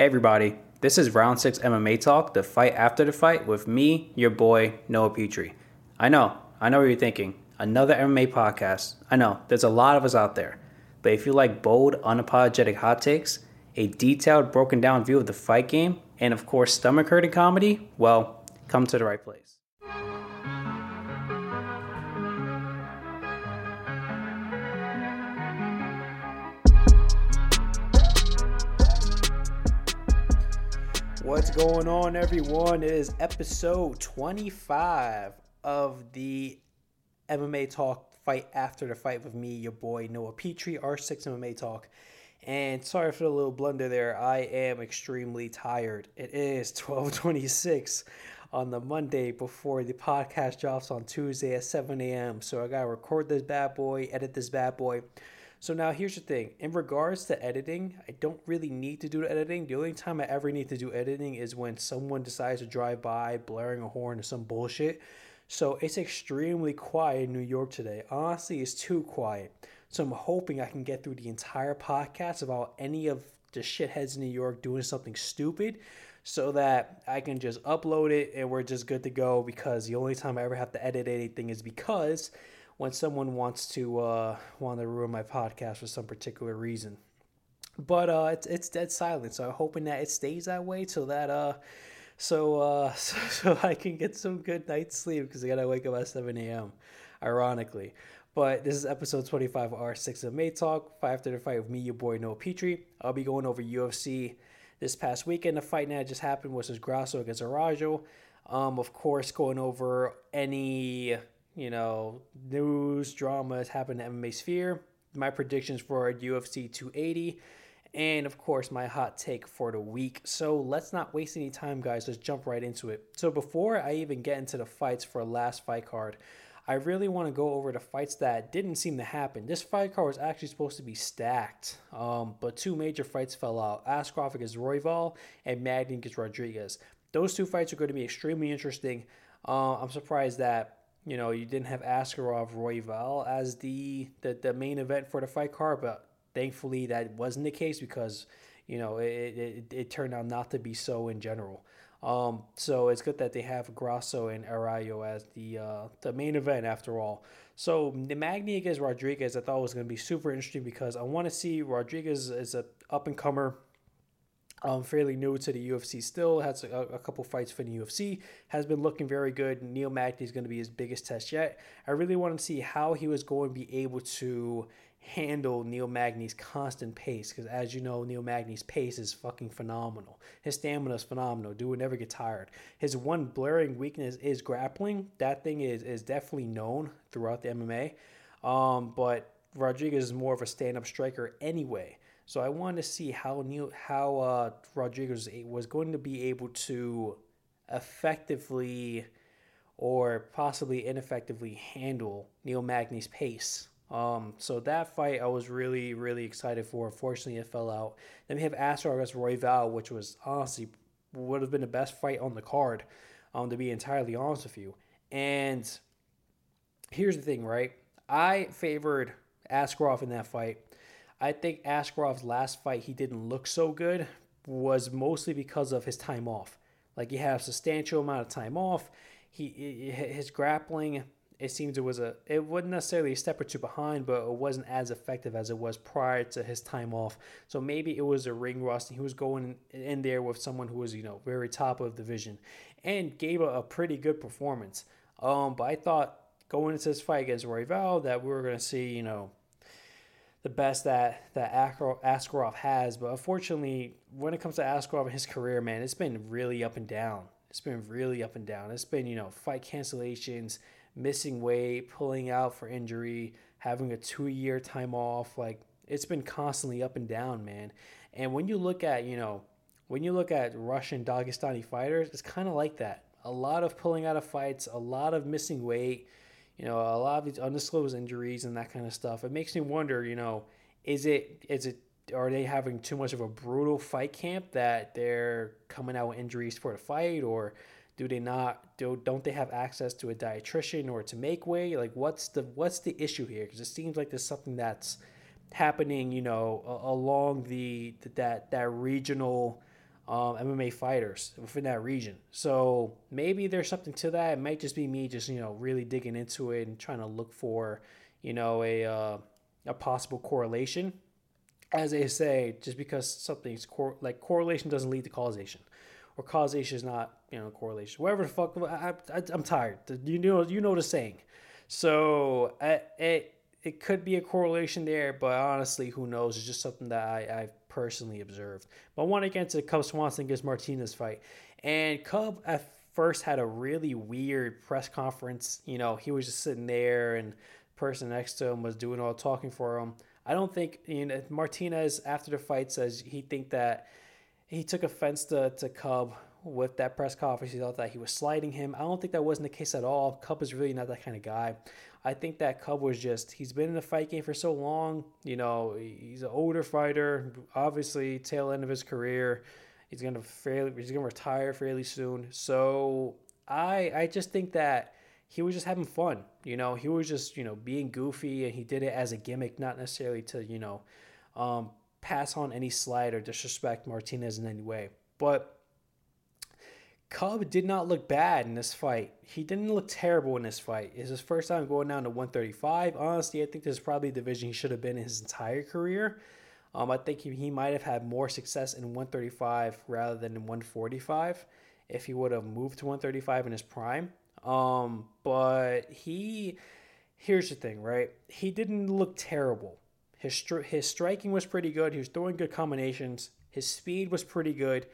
Everybody, this is Round 6 MMA Talk, the fight after the fight with me, your boy, Noah Petrie. I know, I know what you're thinking. Another MMA podcast. I know, there's a lot of us out there. But if you like bold, unapologetic hot takes, a detailed, broken down view of the fight game, and of course, stomach hurting comedy, well, come to the right place. What's going on, everyone? It is episode 25 of the MMA Talk Fight After the Fight with me, your boy Noah Petrie, R6 MMA Talk. And sorry for the little blunder there. I am extremely tired. It is 1226 on the Monday before the podcast drops on Tuesday at 7 a.m. So I gotta record this bad boy, edit this bad boy. So now here's the thing. In regards to editing, I don't really need to do the editing. The only time I ever need to do editing is when someone decides to drive by blaring a horn or some bullshit. So it's extremely quiet in New York today. Honestly, it's too quiet. So I'm hoping I can get through the entire podcast about any of the shitheads in New York doing something stupid so that I can just upload it and we're just good to go because the only time I ever have to edit anything is because when someone wants to uh, want to ruin my podcast for some particular reason. But uh, it's it's dead silent, so I'm hoping that it stays that way till that uh, so uh, so, so I can get some good night's sleep because I gotta wake up at seven a.m. Ironically, but this is episode 25 of R6 of May Talk, 5 to the fight with me, your boy Noah Petrie. I'll be going over UFC this past weekend. The fight that just happened was Grasso against Araujo. Um, of course, going over any you know, news, drama has happened in MMA sphere. My predictions for UFC 280, and of course, my hot take for the week. So let's not waste any time, guys. Let's jump right into it. So before I even get into the fights for last fight card, I really want to go over the fights that didn't seem to happen. This fight card was actually supposed to be stacked, um, but two major fights fell out: Askarov against Royval and Magny against Rodriguez. Those two fights are going to be extremely interesting. Uh, I'm surprised that you know, you didn't have Askarov Royval as the, the the main event for the fight card, but thankfully that wasn't the case because you know it, it, it turned out not to be so in general. Um, so it's good that they have Grasso and Araujo as the uh, the main event after all. So the Magny against Rodriguez, I thought was going to be super interesting because I want to see Rodriguez as a up and comer um, fairly new to the UFC still, has a, a, couple fights for the UFC, has been looking very good. Neil Magny is going to be his biggest test yet. I really want to see how he was going to be able to handle Neil Magny's constant pace, because as you know, Neil Magny's pace is fucking phenomenal. His stamina is phenomenal. Dude would never get tired. His one blaring weakness is grappling. That thing is, is definitely known throughout the MMA. Um, but Rodriguez is more of a stand-up striker anyway. So I wanted to see how Neil, how uh, Rodriguez was going to be able to effectively or possibly ineffectively handle Neil Magny's pace. Um, so that fight I was really, really excited for. Unfortunately, it fell out. Then we have Askarov against Royval, which was honestly would have been the best fight on the card, um, to be entirely honest with you. And here's the thing, right? I favored Askarov in that fight. I think Askarov's last fight, he didn't look so good, was mostly because of his time off. Like he had a substantial amount of time off. He his grappling, it seems it was a it wasn't necessarily a step or two behind, but it wasn't as effective as it was prior to his time off. So maybe it was a ring rust, and he was going in there with someone who was you know very top of division, and gave a, a pretty good performance. Um, but I thought going into this fight against Royval that we were going to see you know the best that that Askarov has. But unfortunately, when it comes to Askarov and his career, man, it's been really up and down. It's been really up and down. It's been you know fight cancellations, missing weight, pulling out for injury, having a two year time off. Like it's been constantly up and down, man. And when you look at you know when you look at Russian Dagestani fighters, it's kind of like that. A lot of pulling out of fights, a lot of missing weight you know, a lot of these undisclosed injuries and that kind of stuff. It makes me wonder, you know, is it is it are they having too much of a brutal fight camp that they're coming out with injuries for the fight? Or do they not do don't they have access to a dietitian or to make weight? Like what's the what's the issue here? Because it seems like there's something that's happening you know along the that that regional um, MMA fighters within that region. So maybe there's something to that. It might just be me just, you know, really digging into it and trying to look for, you know, a, uh, a possible correlation. As they say, just because something's cor- like correlation doesn't lead to causation, or causation is not, you know, correlation. Whatever the fuck. I, I, I'm tired. You know, you know the saying. So I, it it could be a correlation there, but honestly, who knows? It's just something that I, I've personally observed. But I want to the Cub Swanson against Martinez fight. And Cub at first had a really weird press conference. You know, he was just sitting there and person next to him was doing all talking for him. I don't think you know Martinez after the fight says he think that he took offense to, to Cub with that press conference. He thought that he was sliding him. I don't think that wasn't the case at all. Cub is really not that kind of guy. I think that Cub was just he's been in the fight game for so long. You know, he's an older fighter, obviously tail end of his career. He's gonna fairly he's gonna retire fairly soon. So I I just think that he was just having fun. You know, he was just you know being goofy and he did it as a gimmick, not necessarily to you know um, pass on any slight or disrespect Martinez in any way. But Cub did not look bad in this fight. He didn't look terrible in this fight. It's his first time going down to 135. Honestly, I think this is probably a division he should have been in his entire career. Um, I think he, he might have had more success in 135 rather than in 145 if he would have moved to 135 in his prime. Um, but he, here's the thing, right? He didn't look terrible. His, his striking was pretty good. He was throwing good combinations. His speed was pretty good.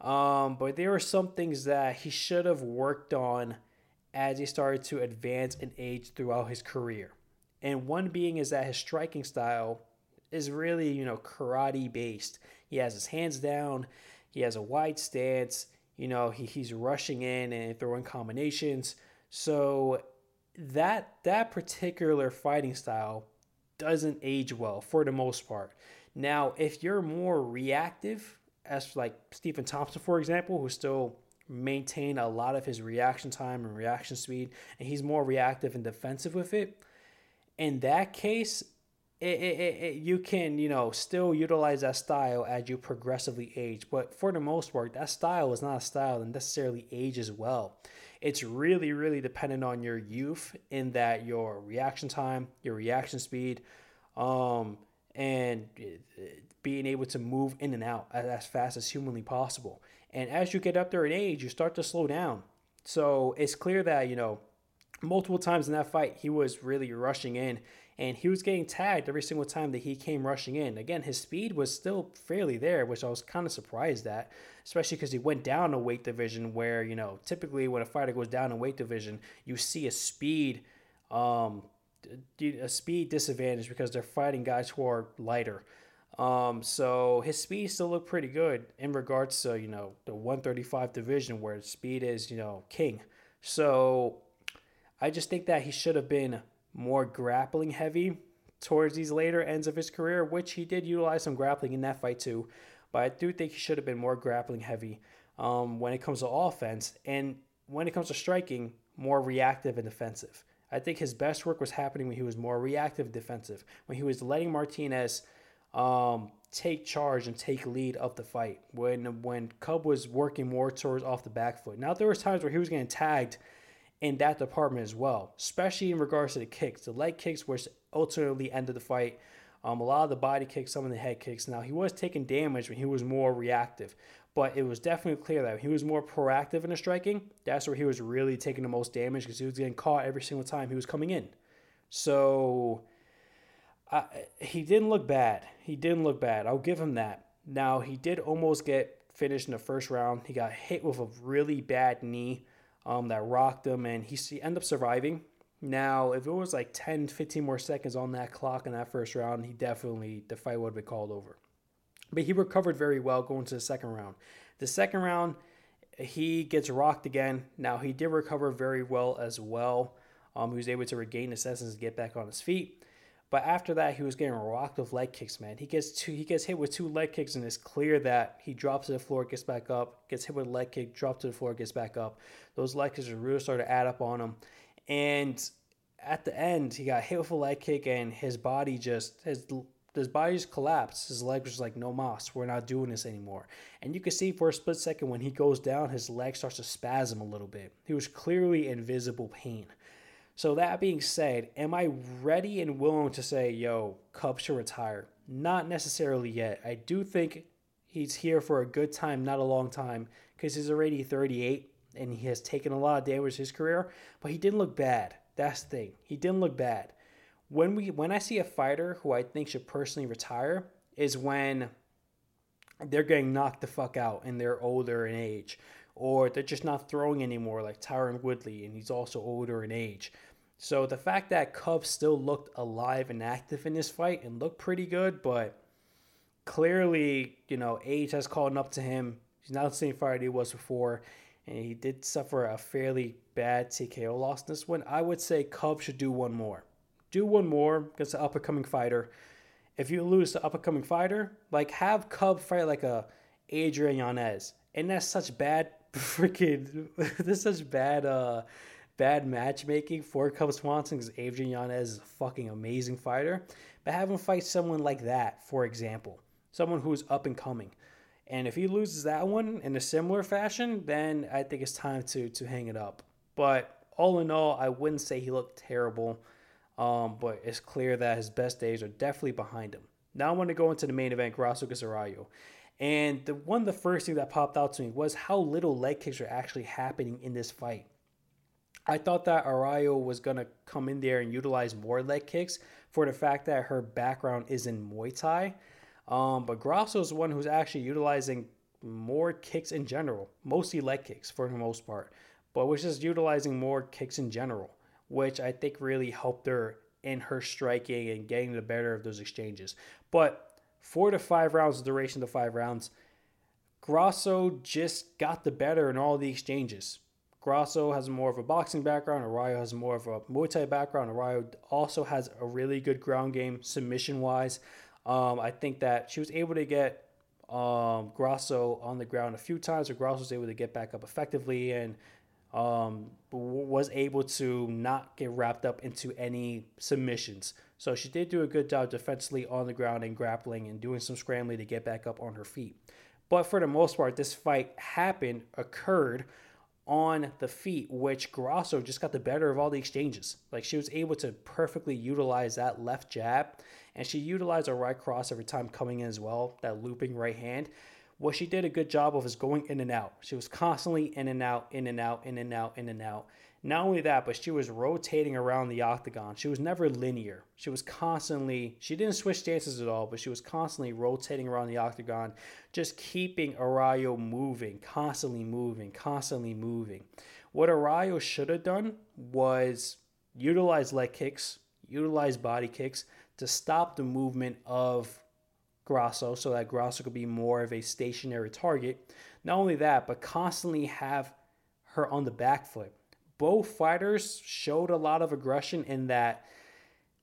Um, but there were some things that he should have worked on as he started to advance in age throughout his career. And one being is that his striking style is really, you know, karate based. He has his hands down, he has a wide stance, you know, he, he's rushing in and throwing combinations. So that that particular fighting style doesn't age well for the most part. Now, if you're more reactive as like Stephen Thompson, for example, who still maintain a lot of his reaction time and reaction speed, and he's more reactive and defensive with it. In that case, it, it, it, you can you know still utilize that style as you progressively age, but for the most part, that style is not a style that necessarily ages well. It's really really dependent on your youth in that your reaction time, your reaction speed, um, and being able to move in and out as fast as humanly possible. And as you get up there in age, you start to slow down. So it's clear that, you know, multiple times in that fight, he was really rushing in and he was getting tagged every single time that he came rushing in. Again, his speed was still fairly there, which I was kind of surprised at, especially because he went down a weight division where, you know, typically when a fighter goes down a weight division, you see a speed um, a speed disadvantage because they're fighting guys who are lighter. Um, so his speed still looked pretty good in regards to you know the 135 division where speed is you know king. So I just think that he should have been more grappling heavy towards these later ends of his career, which he did utilize some grappling in that fight too. But I do think he should have been more grappling heavy um, when it comes to offense and when it comes to striking, more reactive and defensive. I think his best work was happening when he was more reactive defensive, when he was letting Martinez um, take charge and take lead of the fight. When when Cub was working more towards off the back foot. Now there was times where he was getting tagged in that department as well, especially in regards to the kicks. The leg kicks, which ultimately ended the fight. Um, a lot of the body kicks, some of the head kicks. Now he was taking damage when he was more reactive, but it was definitely clear that he was more proactive in the striking. That's where he was really taking the most damage because he was getting caught every single time he was coming in. So he didn't look bad. He didn't look bad. I'll give him that. Now he did almost get finished in the first round. He got hit with a really bad knee um, that rocked him, and he, he ended up surviving. Now, if it was like 10, 15 more seconds on that clock in that first round, he definitely the fight would have been called over. But he recovered very well going to the second round. The second round, he gets rocked again. Now, he did recover very well as well. Um, he was able to regain his senses and get back on his feet. But after that, he was getting rocked with leg kicks, man. He gets two, he gets hit with two leg kicks, and it's clear that he drops to the floor, gets back up, gets hit with a leg kick, drops to the floor, gets back up. Those leg kicks really started to add up on him. And at the end, he got hit with a leg kick, and his body just his his body just collapsed. His leg was like, no mas, we're not doing this anymore. And you can see for a split second when he goes down, his leg starts to spasm a little bit. He was clearly in visible pain. So that being said, am I ready and willing to say, yo, Cub should retire? Not necessarily yet. I do think he's here for a good time, not a long time, because he's already 38 and he has taken a lot of damage his career, but he didn't look bad. That's the thing. He didn't look bad. When we when I see a fighter who I think should personally retire is when they're getting knocked the fuck out and they're older in age or they're just not throwing anymore like Tyron Woodley and he's also older in age. So the fact that Cub still looked alive and active in this fight and looked pretty good, but clearly, you know, age has caught up to him. He's not the same fighter he was before and he did suffer a fairly bad TKO loss in this one. I would say Cub should do one more. Do one more against an up and coming fighter. If you lose to up and coming fighter, like have Cub fight like a Adrian Yanez. And that's such bad freaking this such bad uh bad matchmaking for Cub Swanson because Adrian Yanez is a fucking amazing fighter. But have him fight someone like that, for example. Someone who's up and coming. And if he loses that one in a similar fashion, then I think it's time to to hang it up. But all in all, I wouldn't say he looked terrible. Um, but it's clear that his best days are definitely behind him. Now I want to go into the main event, Grasso Araujo. And the one of the first thing that popped out to me was how little leg kicks are actually happening in this fight. I thought that Araujo was gonna come in there and utilize more leg kicks for the fact that her background is in Muay Thai. Um, but Grasso is one who's actually utilizing more kicks in general, mostly leg kicks for the most part, but was just utilizing more kicks in general, which I think really helped her in her striking and getting the better of those exchanges. But four to five rounds, the duration of five rounds, Grasso just got the better in all the exchanges. Grasso has more of a boxing background. Araujo has more of a Muay Thai background. Araujo also has a really good ground game submission wise. Um, I think that she was able to get um, Grasso on the ground a few times, or Grasso was able to get back up effectively and um, was able to not get wrapped up into any submissions. So she did do a good job defensively on the ground and grappling and doing some scrambling to get back up on her feet. But for the most part, this fight happened, occurred on the feet, which Grasso just got the better of all the exchanges. Like she was able to perfectly utilize that left jab and she utilized a right cross every time coming in as well, that looping right hand. What she did a good job of is going in and out. She was constantly in and out, in and out, in and out, in and out. Not only that, but she was rotating around the octagon. She was never linear. She was constantly, she didn't switch stances at all, but she was constantly rotating around the octagon, just keeping Araujo moving, constantly moving, constantly moving. What Araujo should have done was utilize leg kicks, utilize body kicks, to stop the movement of Grasso so that Grasso could be more of a stationary target. Not only that, but constantly have her on the back foot. Both fighters showed a lot of aggression in that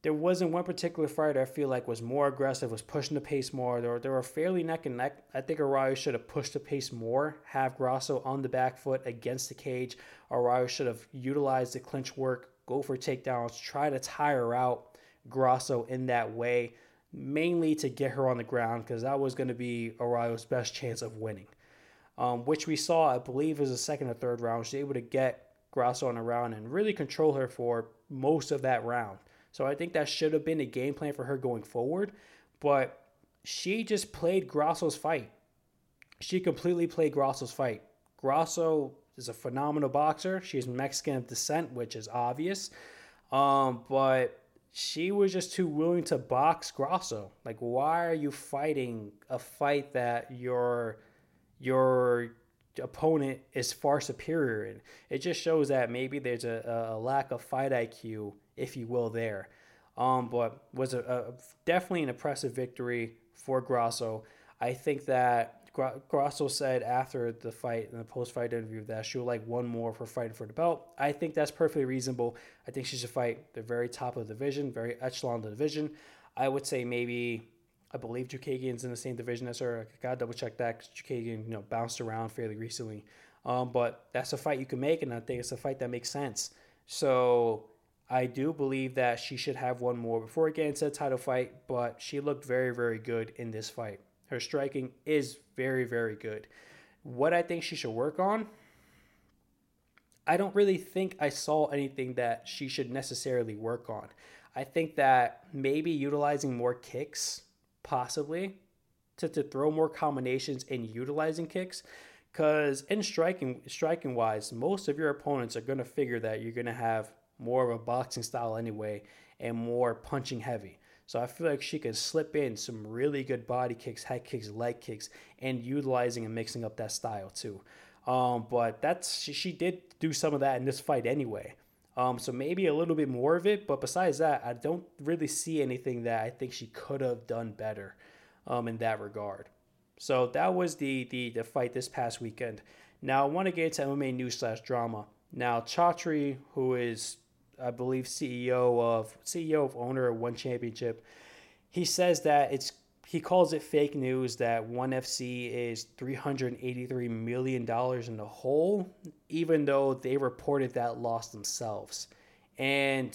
there wasn't one particular fighter I feel like was more aggressive, was pushing the pace more. They were, they were fairly neck and neck. I think Araujo should have pushed the pace more, have Grasso on the back foot against the cage. Araujo should have utilized the clinch work, go for takedowns, try to tire out Grasso in that way, mainly to get her on the ground because that was going to be Araujo's best chance of winning. Um, which we saw, I believe, is the second or third round. She's able to get Grasso on the round and really control her for most of that round. So I think that should have been a game plan for her going forward. But she just played Grasso's fight. She completely played Grasso's fight. Grasso is a phenomenal boxer. She's Mexican of descent, which is obvious. Um, but she was just too willing to box Grasso. Like, why are you fighting a fight that your your opponent is far superior in? It just shows that maybe there's a, a lack of fight IQ, if you will, there. Um, but was a, a definitely an impressive victory for Grasso. I think that Grasso said after the fight in the post-fight interview that she would like one more for fighting for the belt. I think that's perfectly reasonable. I think she should fight the very top of the division, very echelon of the division. I would say maybe I believe Chookagian's in the same division as her. I gotta double check that because Chookagian, you know, bounced around fairly recently. Um, but that's a fight you can make, and I think it's a fight that makes sense. So I do believe that she should have one more before getting to the title fight, but she looked very, very good in this fight. Her striking is very, very good. What I think she should work on, I don't really think I saw anything that she should necessarily work on. I think that maybe utilizing more kicks, possibly, to, to throw more combinations and utilizing kicks. Because in striking, striking wise, most of your opponents are going to figure that you're going to have more of a boxing style anyway and more punching heavy. So I feel like she could slip in some really good body kicks, head kicks, leg kicks, and utilizing and mixing up that style too. Um, but that's she, she, did do some of that in this fight anyway. Um, so maybe a little bit more of it. But besides that, I don't really see anything that I think she could have done better um, in that regard. So that was the, the the fight this past weekend. Now I want to get to MMA news slash drama. Now Chatri, who is I believe CEO of CEO of owner of One Championship, he says that it's he calls it fake news that ONE FC is $383 million in the hole, even though they reported that loss themselves. And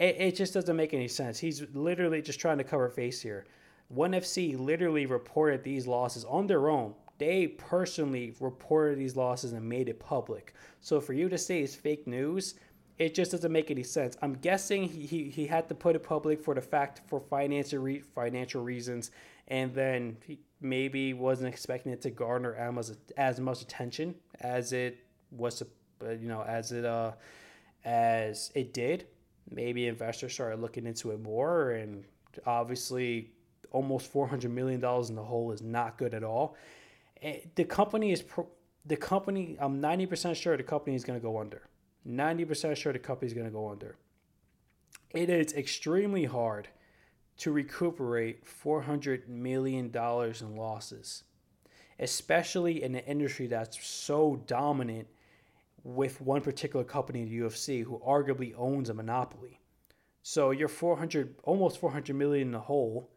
it, it just doesn't make any sense. He's literally just trying to cover face here. ONE FC literally reported these losses on their own. They personally reported these losses and made it public. So for you to say it's fake news, it just doesn't make any sense. I'm guessing he, he, he had to put it public for the fact for financial re, financial reasons, and then he maybe wasn't expecting it to garner as as much attention as it was, uh, you know, as it uh as it did. Maybe investors started looking into it more, and obviously, almost 400 million dollars in the hole is not good at all. Eh, the company is the company. I'm 90% sure the company is going to go under 90% sure the company is going to go under. It is extremely hard to recuperate $400 million in losses, especially in an industry that's so dominant with one particular company the UFC who arguably owns a monopoly. So you're 400, almost 400 million in the hole.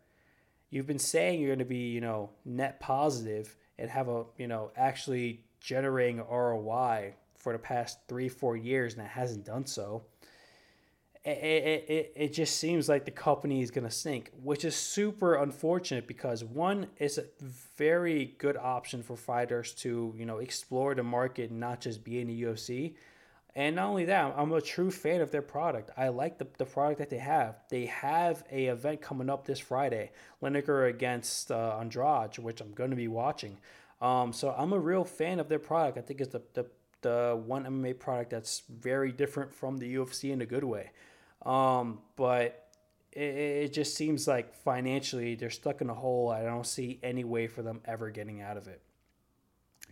You've been saying you're going to be, you know, net positive and have a, you know, actually generating ROI for the past three, four years, and it hasn't done so. It, it, it, it just seems like the company is going to sink, which is super unfortunate because one is a very good option for fighters to, you know, explore the market and not just be in the UFC. And not only that, I'm a true fan of their product. I like the, the product that they have. They have a event coming up this Friday, Lineker against uh, Andrade, which I'm going to be watching. Um, so I'm a real fan of their product. I think it's the, the the one MMA product that's very different from the UFC in a good way. Um, but it, it just seems like financially they're stuck in a hole. I don't see any way for them ever getting out of it.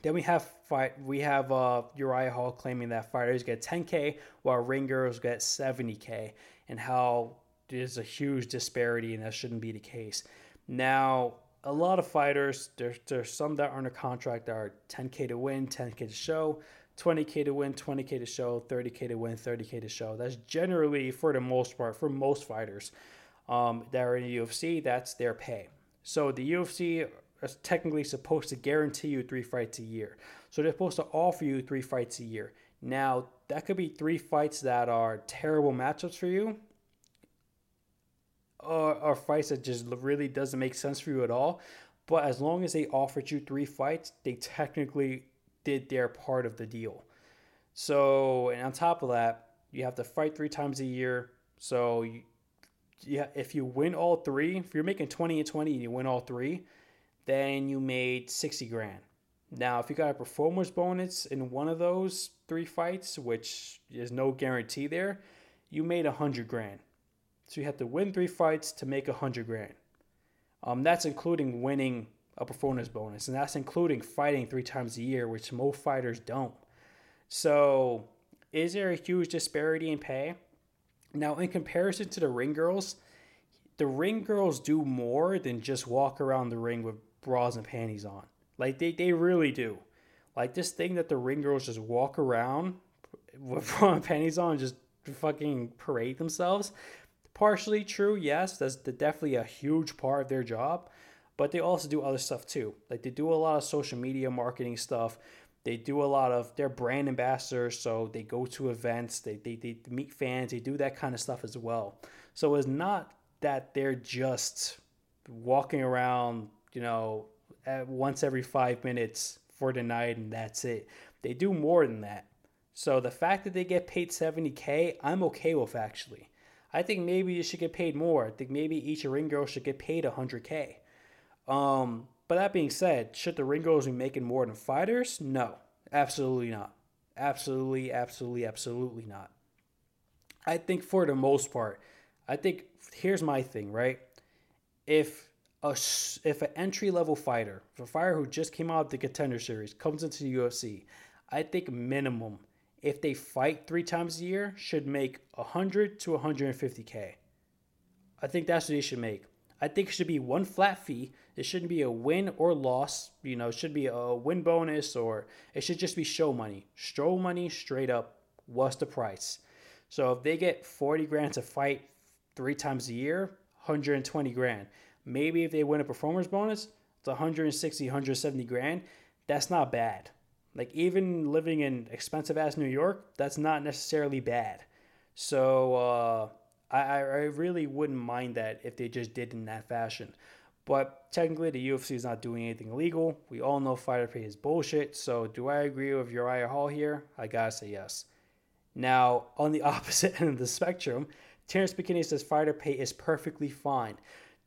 Then we have fight. We have uh, Uriah Hall claiming that fighters get 10k while ring girls get 70k, and how there's a huge disparity, and that shouldn't be the case. Now, a lot of fighters, there's there's some that are under contract that are 10k to win, 10k to show. 20k to win, 20k to show, 30k to win, 30k to show. That's generally, for the most part, for most fighters um, that are in the UFC, that's their pay. So the UFC is technically supposed to guarantee you three fights a year. So they're supposed to offer you three fights a year. Now, that could be three fights that are terrible matchups for you, or, or fights that just really doesn't make sense for you at all. But as long as they offered you three fights, they technically did their part of the deal. So, and on top of that, you have to fight three times a year. So, you, yeah, if you win all three, if you're making 20 and 20 and you win all three, then you made 60 grand. Now, if you got a performance bonus in one of those three fights, which is no guarantee there, you made 100 grand. So you have to win three fights to make 100 grand. Um, that's including winning a performance bonus, and that's including fighting three times a year, which most fighters don't. So, is there a huge disparity in pay? Now, in comparison to the ring girls, the ring girls do more than just walk around the ring with bras and panties on. Like they, they really do. Like this thing that the ring girls just walk around with bras and panties on and just fucking parade themselves. Partially true, yes, that's definitely a huge part of their job. But they also do other stuff too. Like they do a lot of social media marketing stuff. They do a lot of they're brand ambassadors, so they go to events, they, they, they meet fans, they do that kind of stuff as well. So it's not that they're just walking around, you know, once every five minutes for the night and that's it. They do more than that. So the fact that they get paid 70K, I'm okay with actually. I think maybe you should get paid more. I think maybe each ring girl should get paid 100K. Um, but that being said, should the ring girls be making more than fighters? No, absolutely not. Absolutely, absolutely, absolutely not. I think for the most part, I think here's my thing, right? If a if an entry level fighter, if a fighter who just came out of the contender series comes into the UFC, I think minimum if they fight three times a year should make 100 to 150k. I think that's what they should make. I think it should be one flat fee. It shouldn't be a win or loss. You know, it should be a win bonus or it should just be show money. Show money straight up. What's the price? So if they get 40 grand to fight three times a year, 120 grand. Maybe if they win a performance bonus, it's 160, 170 grand. That's not bad. Like even living in expensive ass New York, that's not necessarily bad. So uh, I, I really wouldn't mind that if they just did in that fashion. But technically, the UFC is not doing anything illegal. We all know fighter pay is bullshit. So, do I agree with Uriah Hall here? I gotta say yes. Now, on the opposite end of the spectrum, Terrence McKinney says fighter pay is perfectly fine.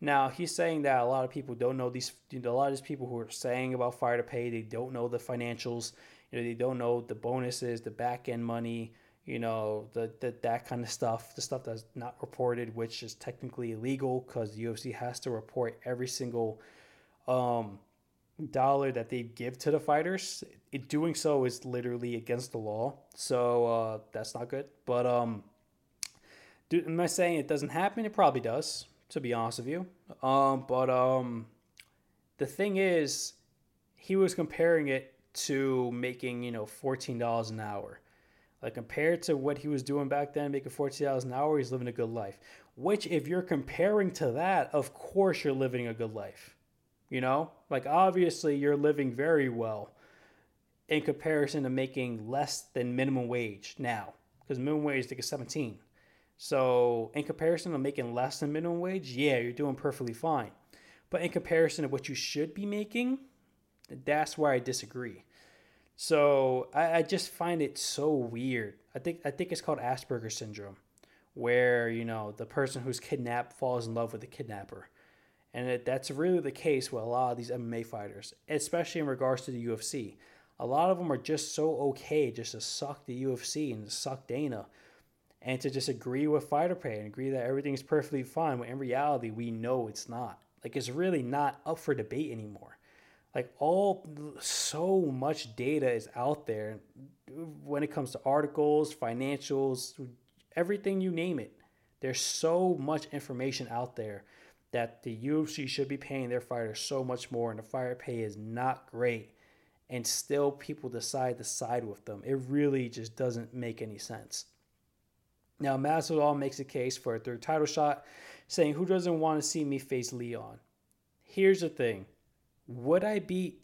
Now, he's saying that a lot of people don't know these, you know, a lot of these people who are saying about fighter pay, they don't know the financials, you know, they don't know the bonuses, the back end money, you know, the, the that kind of stuff, the stuff that's not reported, which is technically illegal because the UFC has to report every single um, dollar that they give to the fighters. It, doing so is literally against the law, so uh, that's not good. But um, do, am I saying it doesn't happen? It probably does, to be honest with you. Um, but um, the thing is, he was comparing it to making you know fourteen dollars an hour like compared to what he was doing back then, making forty dollars an hour, he's living a good life. Which, if you're comparing to that, of course you're living a good life. You know, like obviously you're living very well in comparison to making less than minimum wage now, because minimum wage is like 17. So in comparison to making less than minimum wage, yeah, you're doing perfectly fine. But in comparison to what you should be making, that's where I disagree. So I, I just find it so weird. I think I think it's called Asperger's syndrome, where you know the person who's kidnapped falls in love with the kidnapper, and it, that's really the case with a lot of these MMA fighters, especially in regards to the UFC. A lot of them are just so okay just to suck the UFC and suck Dana, and to just agree with fighter pay and agree that everything is perfectly fine. When in reality, we know it's not. Like it's really not up for debate anymore like all so much data is out there when it comes to articles financials everything you name it. There's so much information out there that the UFC should be paying their fighters so much more and the fighter pay is not great and still people decide to side with them. It really just doesn't make any sense. Now Masvidal makes a case for a third title shot saying who doesn't want to see me face Leon? Here's the thing would I be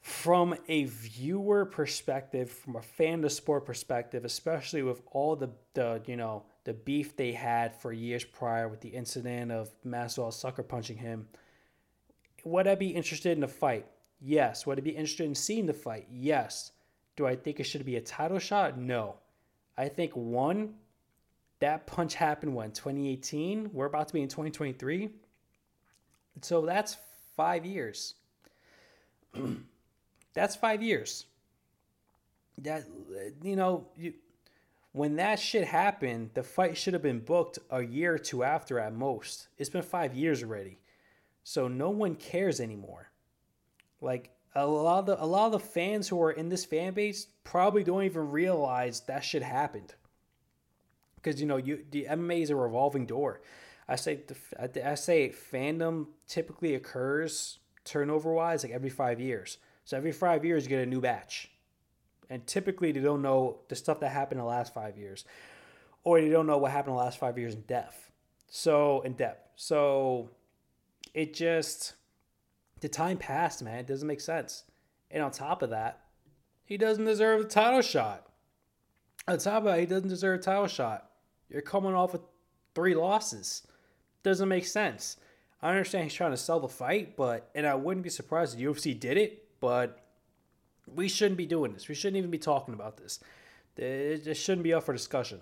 from a viewer perspective, from a fan of sport perspective, especially with all the, the you know the beef they had for years prior with the incident of Masvidal sucker punching him, would I be interested in a fight? Yes. Would I be interested in seeing the fight? Yes. Do I think it should be a title shot? No. I think one, that punch happened when 2018. We're about to be in 2023. So that's five years. That's five years. That you know, you when that shit happened, the fight should have been booked a year or two after at most. It's been five years already. So no one cares anymore. Like a lot of the, a lot of the fans who are in this fan base probably don't even realize that shit happened. Because you know, you the MMA is a revolving door. I say the, I say fandom typically occurs turnover wise like every five years. So every five years you get a new batch, and typically they don't know the stuff that happened in the last five years, or they don't know what happened in the last five years in depth. So in depth. So it just The time passed, man. It doesn't make sense. And on top of that, he doesn't deserve a title shot. On top of that, he doesn't deserve a title shot. You're coming off with three losses. Doesn't make sense. I understand he's trying to sell the fight, but and I wouldn't be surprised if UFC did it, but we shouldn't be doing this. We shouldn't even be talking about this. It shouldn't be up for discussion.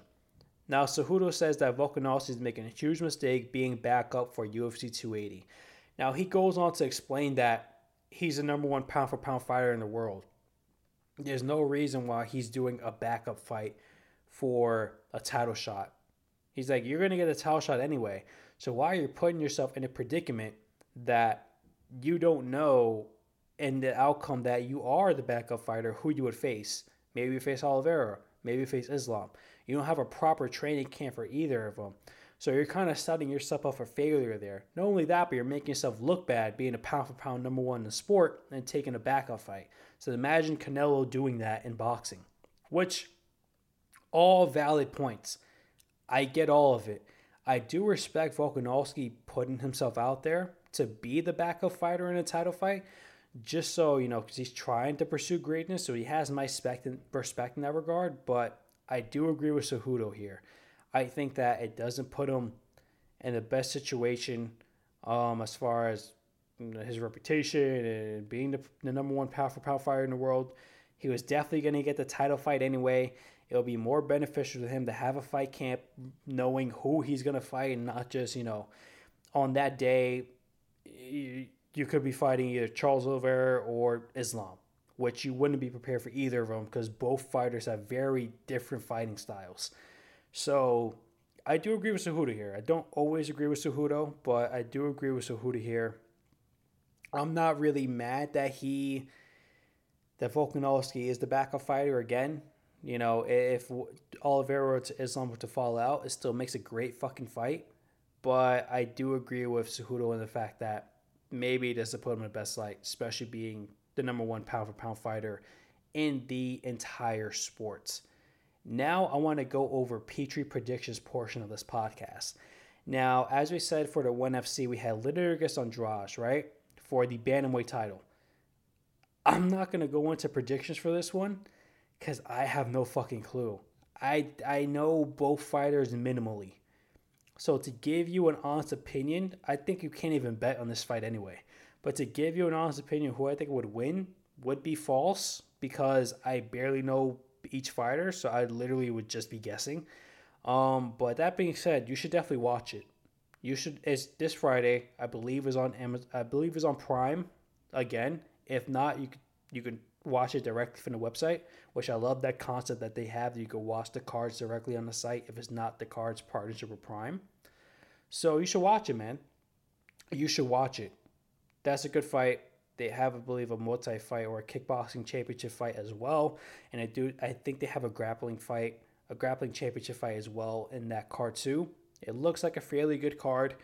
Now, Cejudo says that Volkanovski is making a huge mistake being back up for UFC 280. Now, he goes on to explain that he's the number one pound for pound fighter in the world. There's no reason why he's doing a backup fight for a title shot. He's like, you're going to get a title shot anyway. So why are you putting yourself in a predicament that you don't know and the outcome that you are the backup fighter who you would face? Maybe you face Oliveira. Maybe you face Islam. You don't have a proper training camp for either of them. So you're kind of setting yourself up for failure there. Not only that, but you're making yourself look bad being a pound for pound number one in the sport and taking a backup fight. So imagine Canelo doing that in boxing, which all valid points. I get all of it. I do respect Volkanovski putting himself out there to be the backup fighter in a title fight, just so, you know, because he's trying to pursue greatness. So he has my respect in, respect in that regard. But I do agree with Cejudo here. I think that it doesn't put him in the best situation um, as far as his reputation and being the, the number one for pound fighter in the world. He was definitely going to get the title fight anyway. It'll be more beneficial to him to have a fight camp knowing who he's going to fight and not just, you know, on that day, you, you could be fighting either Charles Oliveira or Islam, which you wouldn't be prepared for either of them because both fighters have very different fighting styles. So I do agree with Cejudo here. I don't always agree with Cejudo, but I do agree with Cejudo here. I'm not really mad that he that Volkanovski is the backup fighter again. You know, if Oliveira to Islam were to fall out, it still makes a great fucking fight. But I do agree with Cejudo in the fact that maybe it doesn't put him in the best light, especially being the number one pound for pound fighter in the entire sports. Now I want to go over Petrie predictions portion of this podcast. Now, as we said for the ONE FC, we had Liturgus Andrade, right? For the Bantamweight title. I'm not going to go into predictions for this one because I have no fucking clue. I, I know both fighters minimally. So to give you an honest opinion, I think you can't even bet on this fight anyway. But to give you an honest opinion who I think would win would be false because I barely know each fighter, so I literally would just be guessing. Um, but that being said, you should definitely watch it. You should. It's this Friday, I believe, is on Amazon. I believe is on Prime. Again, if not, you you can watch it directly from the website, which I love that concept that they have. You can watch the cards directly on the site if it's not the cards partnership with Prime. So you should watch it, man. You should watch it. That's a good fight. They have, I believe, a multi fight or a kickboxing championship fight as well, and I do. I think they have a grappling fight, a grappling championship fight as well in that card too. It looks like a fairly good card.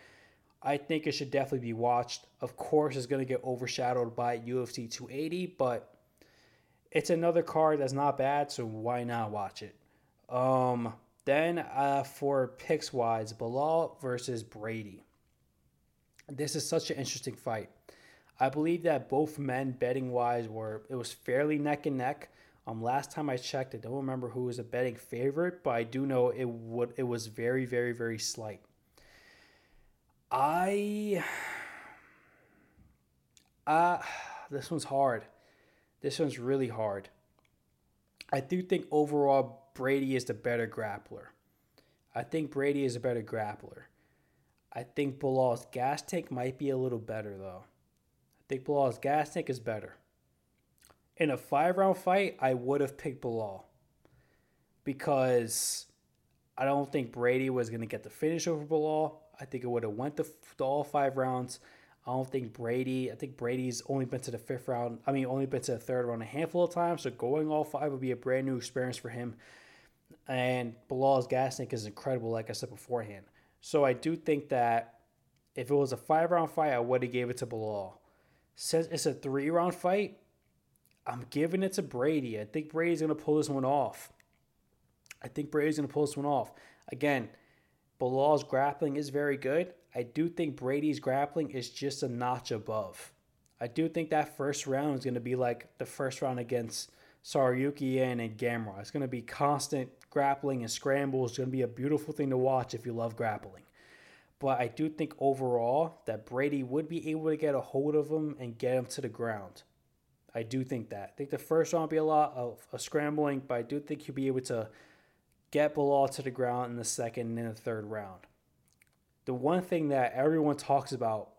I think it should definitely be watched. Of course, it's going to get overshadowed by UFC 280, but it's another card that's not bad, so why not watch it? Um, then uh, for picks wise, Belal versus Brady. This is such an interesting fight. I believe that both men betting wise were it was fairly neck and neck. Um, last time I checked, I don't remember who was a betting favorite, but I do know it would it was very very very slight. I uh this one's hard. This one's really hard. I do think overall Brady is the better grappler. I think Brady is a better grappler. I think Belal's gas tank might be a little better though. I think Belal's gas tank is better. In a five round fight, I would have picked Belal because I don't think Brady was going to get the finish over Belal. I think it would have went to, to, all five rounds. I don't think Brady. I think Brady's only been to the fifth round. I mean, only been to the third round a handful of times. So going all five would be a brand new experience for him. And Belal's gas tank is incredible, like I said beforehand. So I do think that if it was a five round fight, I would have gave it to Belal. Since it's a three round fight, I'm giving it to Brady. I think Brady's going to pull this one off. I think Brady's going to pull this one off. Again, Belal's grappling is very good. I do think Brady's grappling is just a notch above. I do think that first round is going to be like the first round against Tsarukyan and Gamrot. It's going to be constant grappling and scrambles. It's going to be a beautiful thing to watch if you love grappling. But I do think overall that Brady would be able to get a hold of him and get him to the ground. I do think that. I think the first round will be a lot of, of scrambling, but I do think he'll be able to get Belal to the ground in the second and in the third round. The one thing that everyone talks about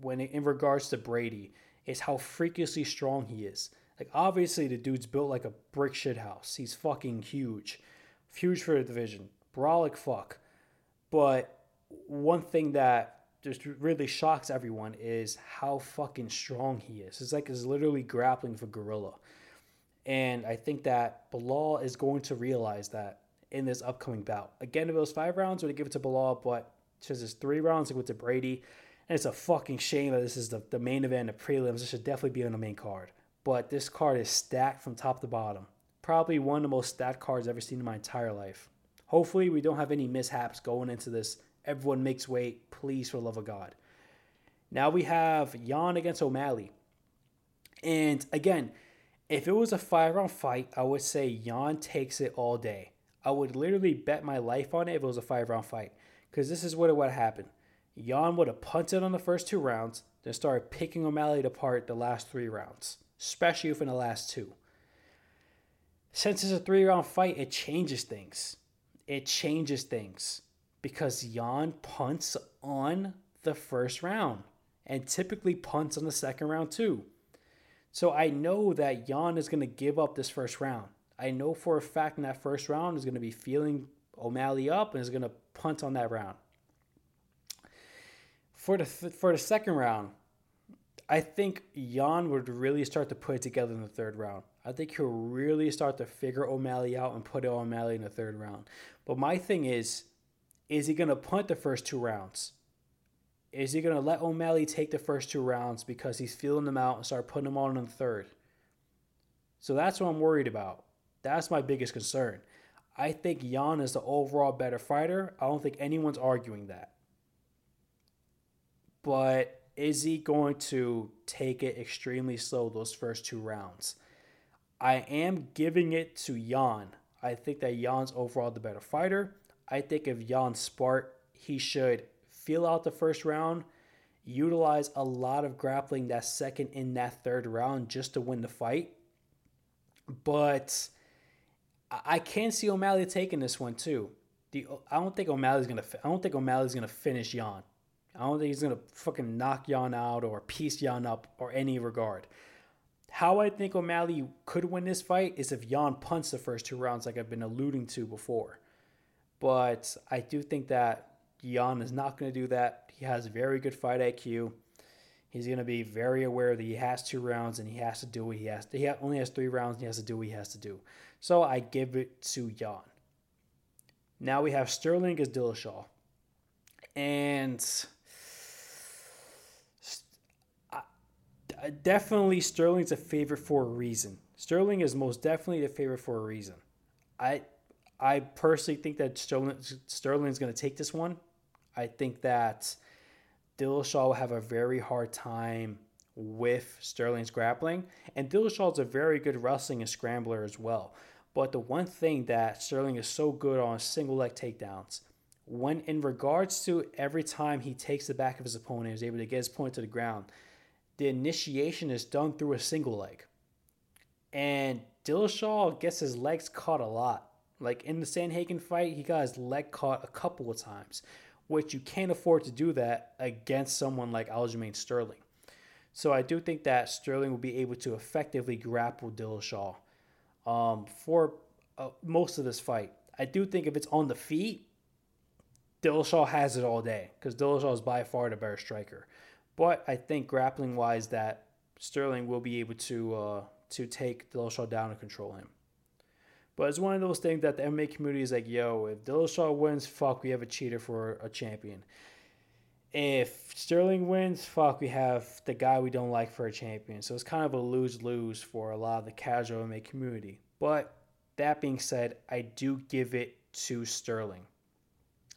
when in regards to Brady is how freakishly strong he is. Like obviously the dude's built like a brick shit house. He's fucking huge. Huge for the division. Brolic fuck. But one thing that just really shocks everyone is how fucking strong he is. It's like he's literally grappling for gorilla. And I think that Belal is going to realize that in this upcoming bout. Again, if it was five rounds, would give it to Belal, but since it's three rounds, it went to Brady. And it's a fucking shame that this is the, the main event of prelims. This should definitely be on the main card. But this card is stacked from top to bottom. Probably one of the most stacked cards I've ever seen in my entire life. Hopefully, we don't have any mishaps going into this Everyone makes weight, please, for the love of God. Now we have Yan against O'Malley. And again, if it was a five round fight, I would say Yan takes it all day. I would literally bet my life on it if it was a five round fight. Because this is what would have happened. Yan would have punted on the first two rounds, then started picking O'Malley apart the last three rounds, especially in the last two. Since it's a three round fight, it changes things. It changes things because Yan punts on the first round and typically punts on the second round too. So I know that Yan is going to give up this first round. I know for a fact in that first round is going to be feeling O'Malley up and is going to punt on that round. For the th- for the second round, I think Yan would really start to put it together in the third round. I think he'll really start to figure O'Malley out and put O'Malley in the third round. But my thing is, is he going to punt the first two rounds? Is he going to let O'Malley take the first two rounds because he's feeling them out and start putting them on in the third? So that's what I'm worried about. That's my biggest concern. I think Yan is the overall better fighter. I don't think anyone's arguing that. But is he going to take it extremely slow those first two rounds? I am giving it to Yan. I think that Yan's overall the better fighter. I think if Yan Spart, he should feel out the first round, utilize a lot of grappling that second in that third round just to win the fight. But I can see O'Malley taking this one too. The I don't think O'Malley's gonna. I don't think O'Malley's gonna finish Yan. I don't think he's gonna fucking knock Yan out or piece Yan up or any regard. How I think O'Malley could win this fight is if Yan punts the first two rounds, like I've been alluding to before. But I do think that Yan is not going to do that. He has very good fight IQ. He's going to be very aware that he has two rounds and he has to do what he has to. He only has three rounds and he has to do what he has to do. So I give it to Yan. Now we have Sterling as Dillashaw. And definitely Sterling's a favorite for a reason. Sterling is most definitely the favorite for a reason. I I personally think that Sterling, Sterling's going to take this one. I think that Dillashaw will have a very hard time with Sterling's grappling. And Dillashaw is a very good wrestling and scrambler as well. But the one thing that Sterling is so good on single leg takedowns. When in regards to every time he takes the back of his opponent, is able to get his opponent to the ground, the initiation is done through a single leg. And Dillashaw gets his legs caught a lot. Like in the Sandhagen fight, he got his leg caught a couple of times, which you can't afford to do that against someone like Aljamain Sterling. So I do think that Sterling will be able to effectively grapple Dillashaw um, for uh, most of this fight. I do think if it's on the feet, Dillashaw has it all day because Dillashaw is by far the better striker. But I think grappling wise, that Sterling will be able to uh, to take Dillashaw down and control him. But it's one of those things that the MMA community is like, yo, if Dillashaw wins, fuck, we have a cheater for a champion. If Sterling wins, fuck, we have the guy we don't like for a champion. So it's kind of a lose lose for a lot of the casual MMA community. But that being said, I do give it to Sterling.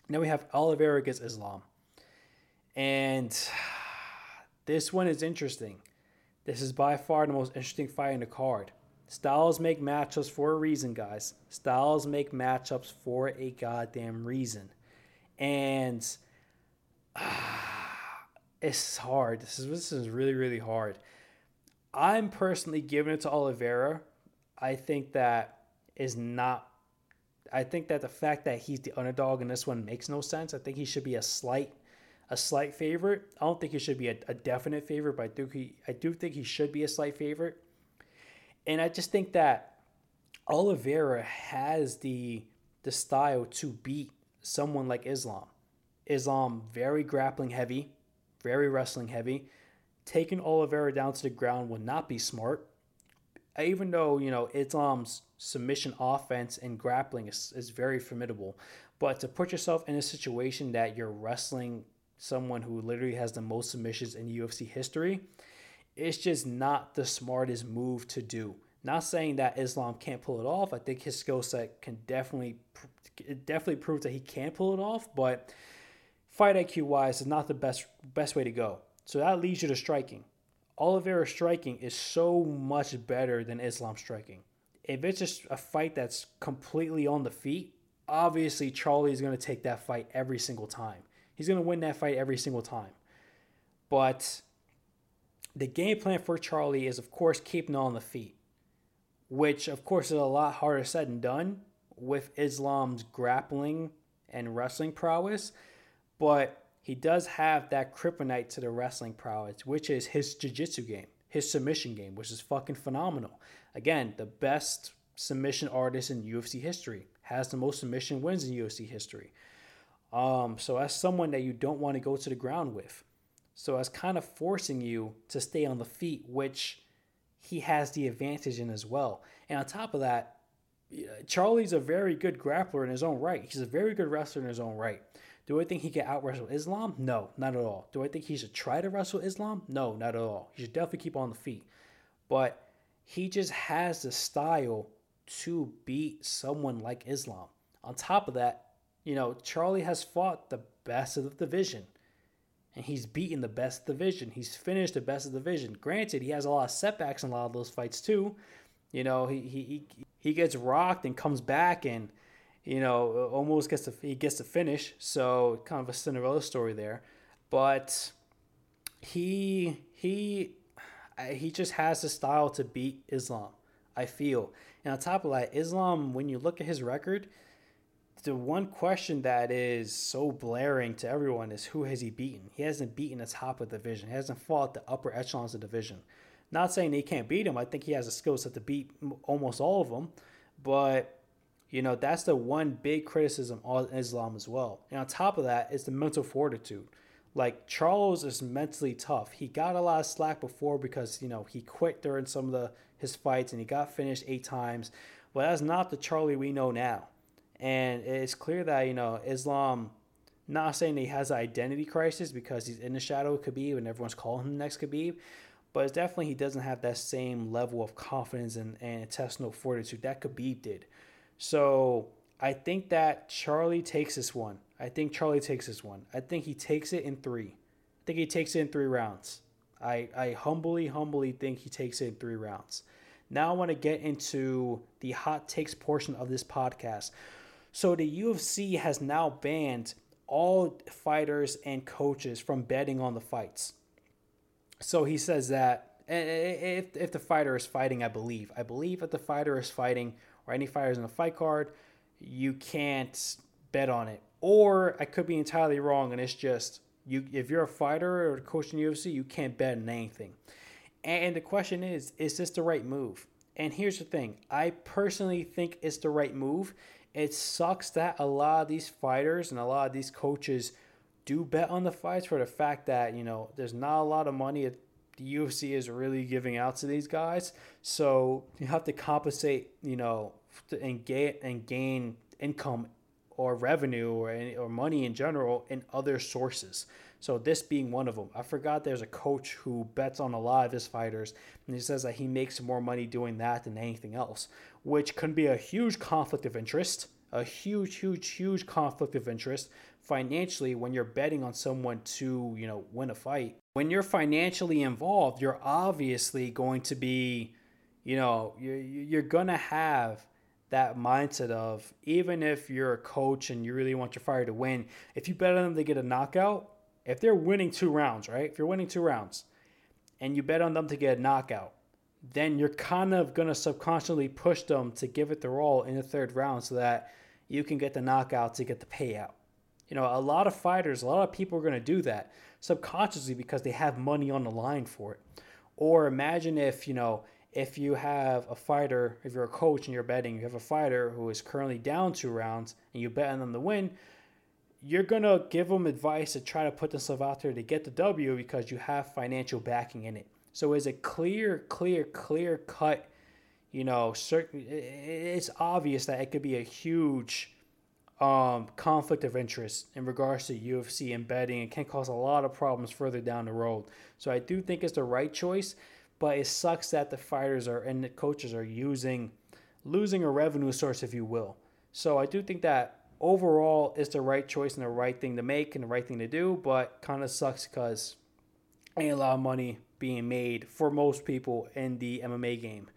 Now we have Oliveira against Islam. And this one is interesting This is by far the most interesting fight in the card. Styles make matchups for a reason, guys. Styles make matchups for a goddamn reason. And it's hard. This is this is really really hard. I'm personally giving it to Oliveira. I think that is not. I think that the fact that he's the underdog in this one makes no sense. I think he should be a slight, a slight favorite. I don't think he should be a, a definite favorite, but I do he I do think he should be a slight favorite. And I just think that Oliveira has the the style to beat someone like Islam. Islam um, very grappling heavy, very wrestling heavy. Taking Oliveira down to the ground would not be smart. Even though, you know, Islam's um, submission offense and grappling is, is very formidable. But to put yourself in a situation that you're wrestling someone who literally has the most submissions in UFC history, it's just not the smartest move to do. Not saying that Islam can't pull it off. I think his skill set can definitely, definitely prove that he can pull it off. But fight IQ wise is not the best best way to go. So that leads you to striking. Oliveira striking is so much better than Islam striking. If it's just a fight that's completely on the feet, obviously Charlie is going to take that fight every single time. He's going to win that fight every single time. But the game plan for Charlie is, of course, keeping on the feet, which, of course, is a lot harder said than done with Islam's grappling and wrestling prowess but he does have that kryptonite to the wrestling prowess, which is his jiu-jitsu game, his submission game, which is fucking phenomenal. Again, the best submission artist in UFC history, has the most submission wins in UFC history. Um, so as someone that you don't want to go to the ground with, so as kind of forcing you to stay on the feet, which he has the advantage in as well. And on top of that, Charlie's a very good grappler in his own right. He's a very good wrestler in his own right. Do I think he can out wrestle Islam? No, not at all. Do I think he should try to wrestle Islam? No, not at all. He should definitely keep on the feet. But he just has the style to beat someone like Islam. On top of that, you know, Charlie has fought the best of the division. And he's beaten the best division. He's finished the best of the division. Granted, he has a lot of setbacks in a lot of those fights too. You know, he he he gets rocked and comes back and you know, uh, almost gets to he gets to finish. So kind of a Cinderella story there, but he he he just has the style to beat Islam. I feel, and on top of that, Islam. When you look at his record, the one question that is so blaring to everyone is who has he beaten? He hasn't beaten the top of the division. He hasn't fought the upper echelons of the division. Not saying he can't beat him. I think he has a skill set to beat almost all of them, but you know, that's the one big criticism on Islam as well. And on top of that, it's the mental fortitude. Like Charles is mentally tough. He got a lot of slack before because, you know, he quit during some of the his fights and he got finished eight times. But that's not the Charlie we know now. And it's clear that, you know, Islam not saying he has an identity crisis because he's in the shadow of Khabib and everyone's calling him the next Khabib, but it's definitely he doesn't have that same level of confidence and, and intestinal fortitude that Khabib did. So I think that Charlie takes this one. I think Charlie takes this one. I think he takes it in three. I think he takes it in three rounds. I, I humbly, humbly think he takes it in three rounds. Now I want to get into the hot takes portion of this podcast. So the UFC has now banned all fighters and coaches from betting on the fights. So he says that eh, eh, eh, if, if the fighter is fighting, I believe, I believe if the fighter is fighting or any fighters in the fight card, you can't bet on it. Or I could be entirely wrong, and it's just you. If you're a fighter or a coach in UFC, you can't bet on anything. And the question is, is this the right move? And here's the thing: I personally think it's the right move. It sucks that a lot of these fighters and a lot of these coaches do bet on the fights for the fact that you know there's not a lot of money the UFC is really giving out to these guys. So you have to compensate, you know, and get and gain income or revenue or any, or money in general in other sources. So this being one of them. I forgot there's a coach who bets on a lot of his fighters, and he says that he makes more money doing that than anything else, which can be a huge conflict of interest. A huge, huge, huge conflict of interest financially when you're betting on someone to, you know, win a fight. When you're financially involved, you're obviously going to be, you know, you're, you're going to have that mindset of even if you're a coach and you really want your fighter to win, if you bet on them to get a knockout, if they're winning two rounds, right? If you're winning two rounds and you bet on them to get a knockout, then you're kind of going to subconsciously push them to give it their all in the third round so that you can get the knockout to get the payout. You know, a lot of fighters, a lot of people are going to do that subconsciously because they have money on the line for it. Or imagine if, you know, if you have a fighter, if you're a coach and you're betting, you have a fighter who is currently down two rounds and you bet on them to win, you're going to give them advice to try to put themselves out there to get the W because you have financial backing in it. So is a clear, clear, clear cut, you know, certain it's obvious that it could be a huge um, conflict of interest in regards to UFC and betting and can cause a lot of problems further down the road. So I do think it's the right choice, but it sucks that the fighters are and the coaches are using losing a revenue source, if you will. So I do think that overall it's the right choice and the right thing to make and the right thing to do, but kind of sucks because ain't a lot of money being made for most people in the MMA game.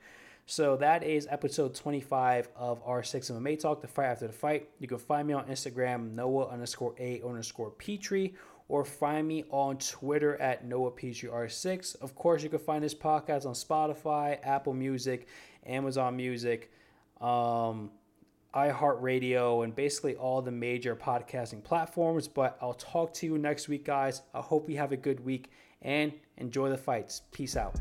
So that is episode 25 of R6 MMA Talk, the fight after the fight. You can find me on Instagram, Noah underscore A underscore Petrie, or find me on Twitter at Noah Petrie R6. Of course, you can find this podcast on Spotify, Apple Music, Amazon Music, um, iHeartRadio, and basically all the major podcasting platforms. But I'll talk to you next week, guys. I hope you have a good week and enjoy the fights. Peace out.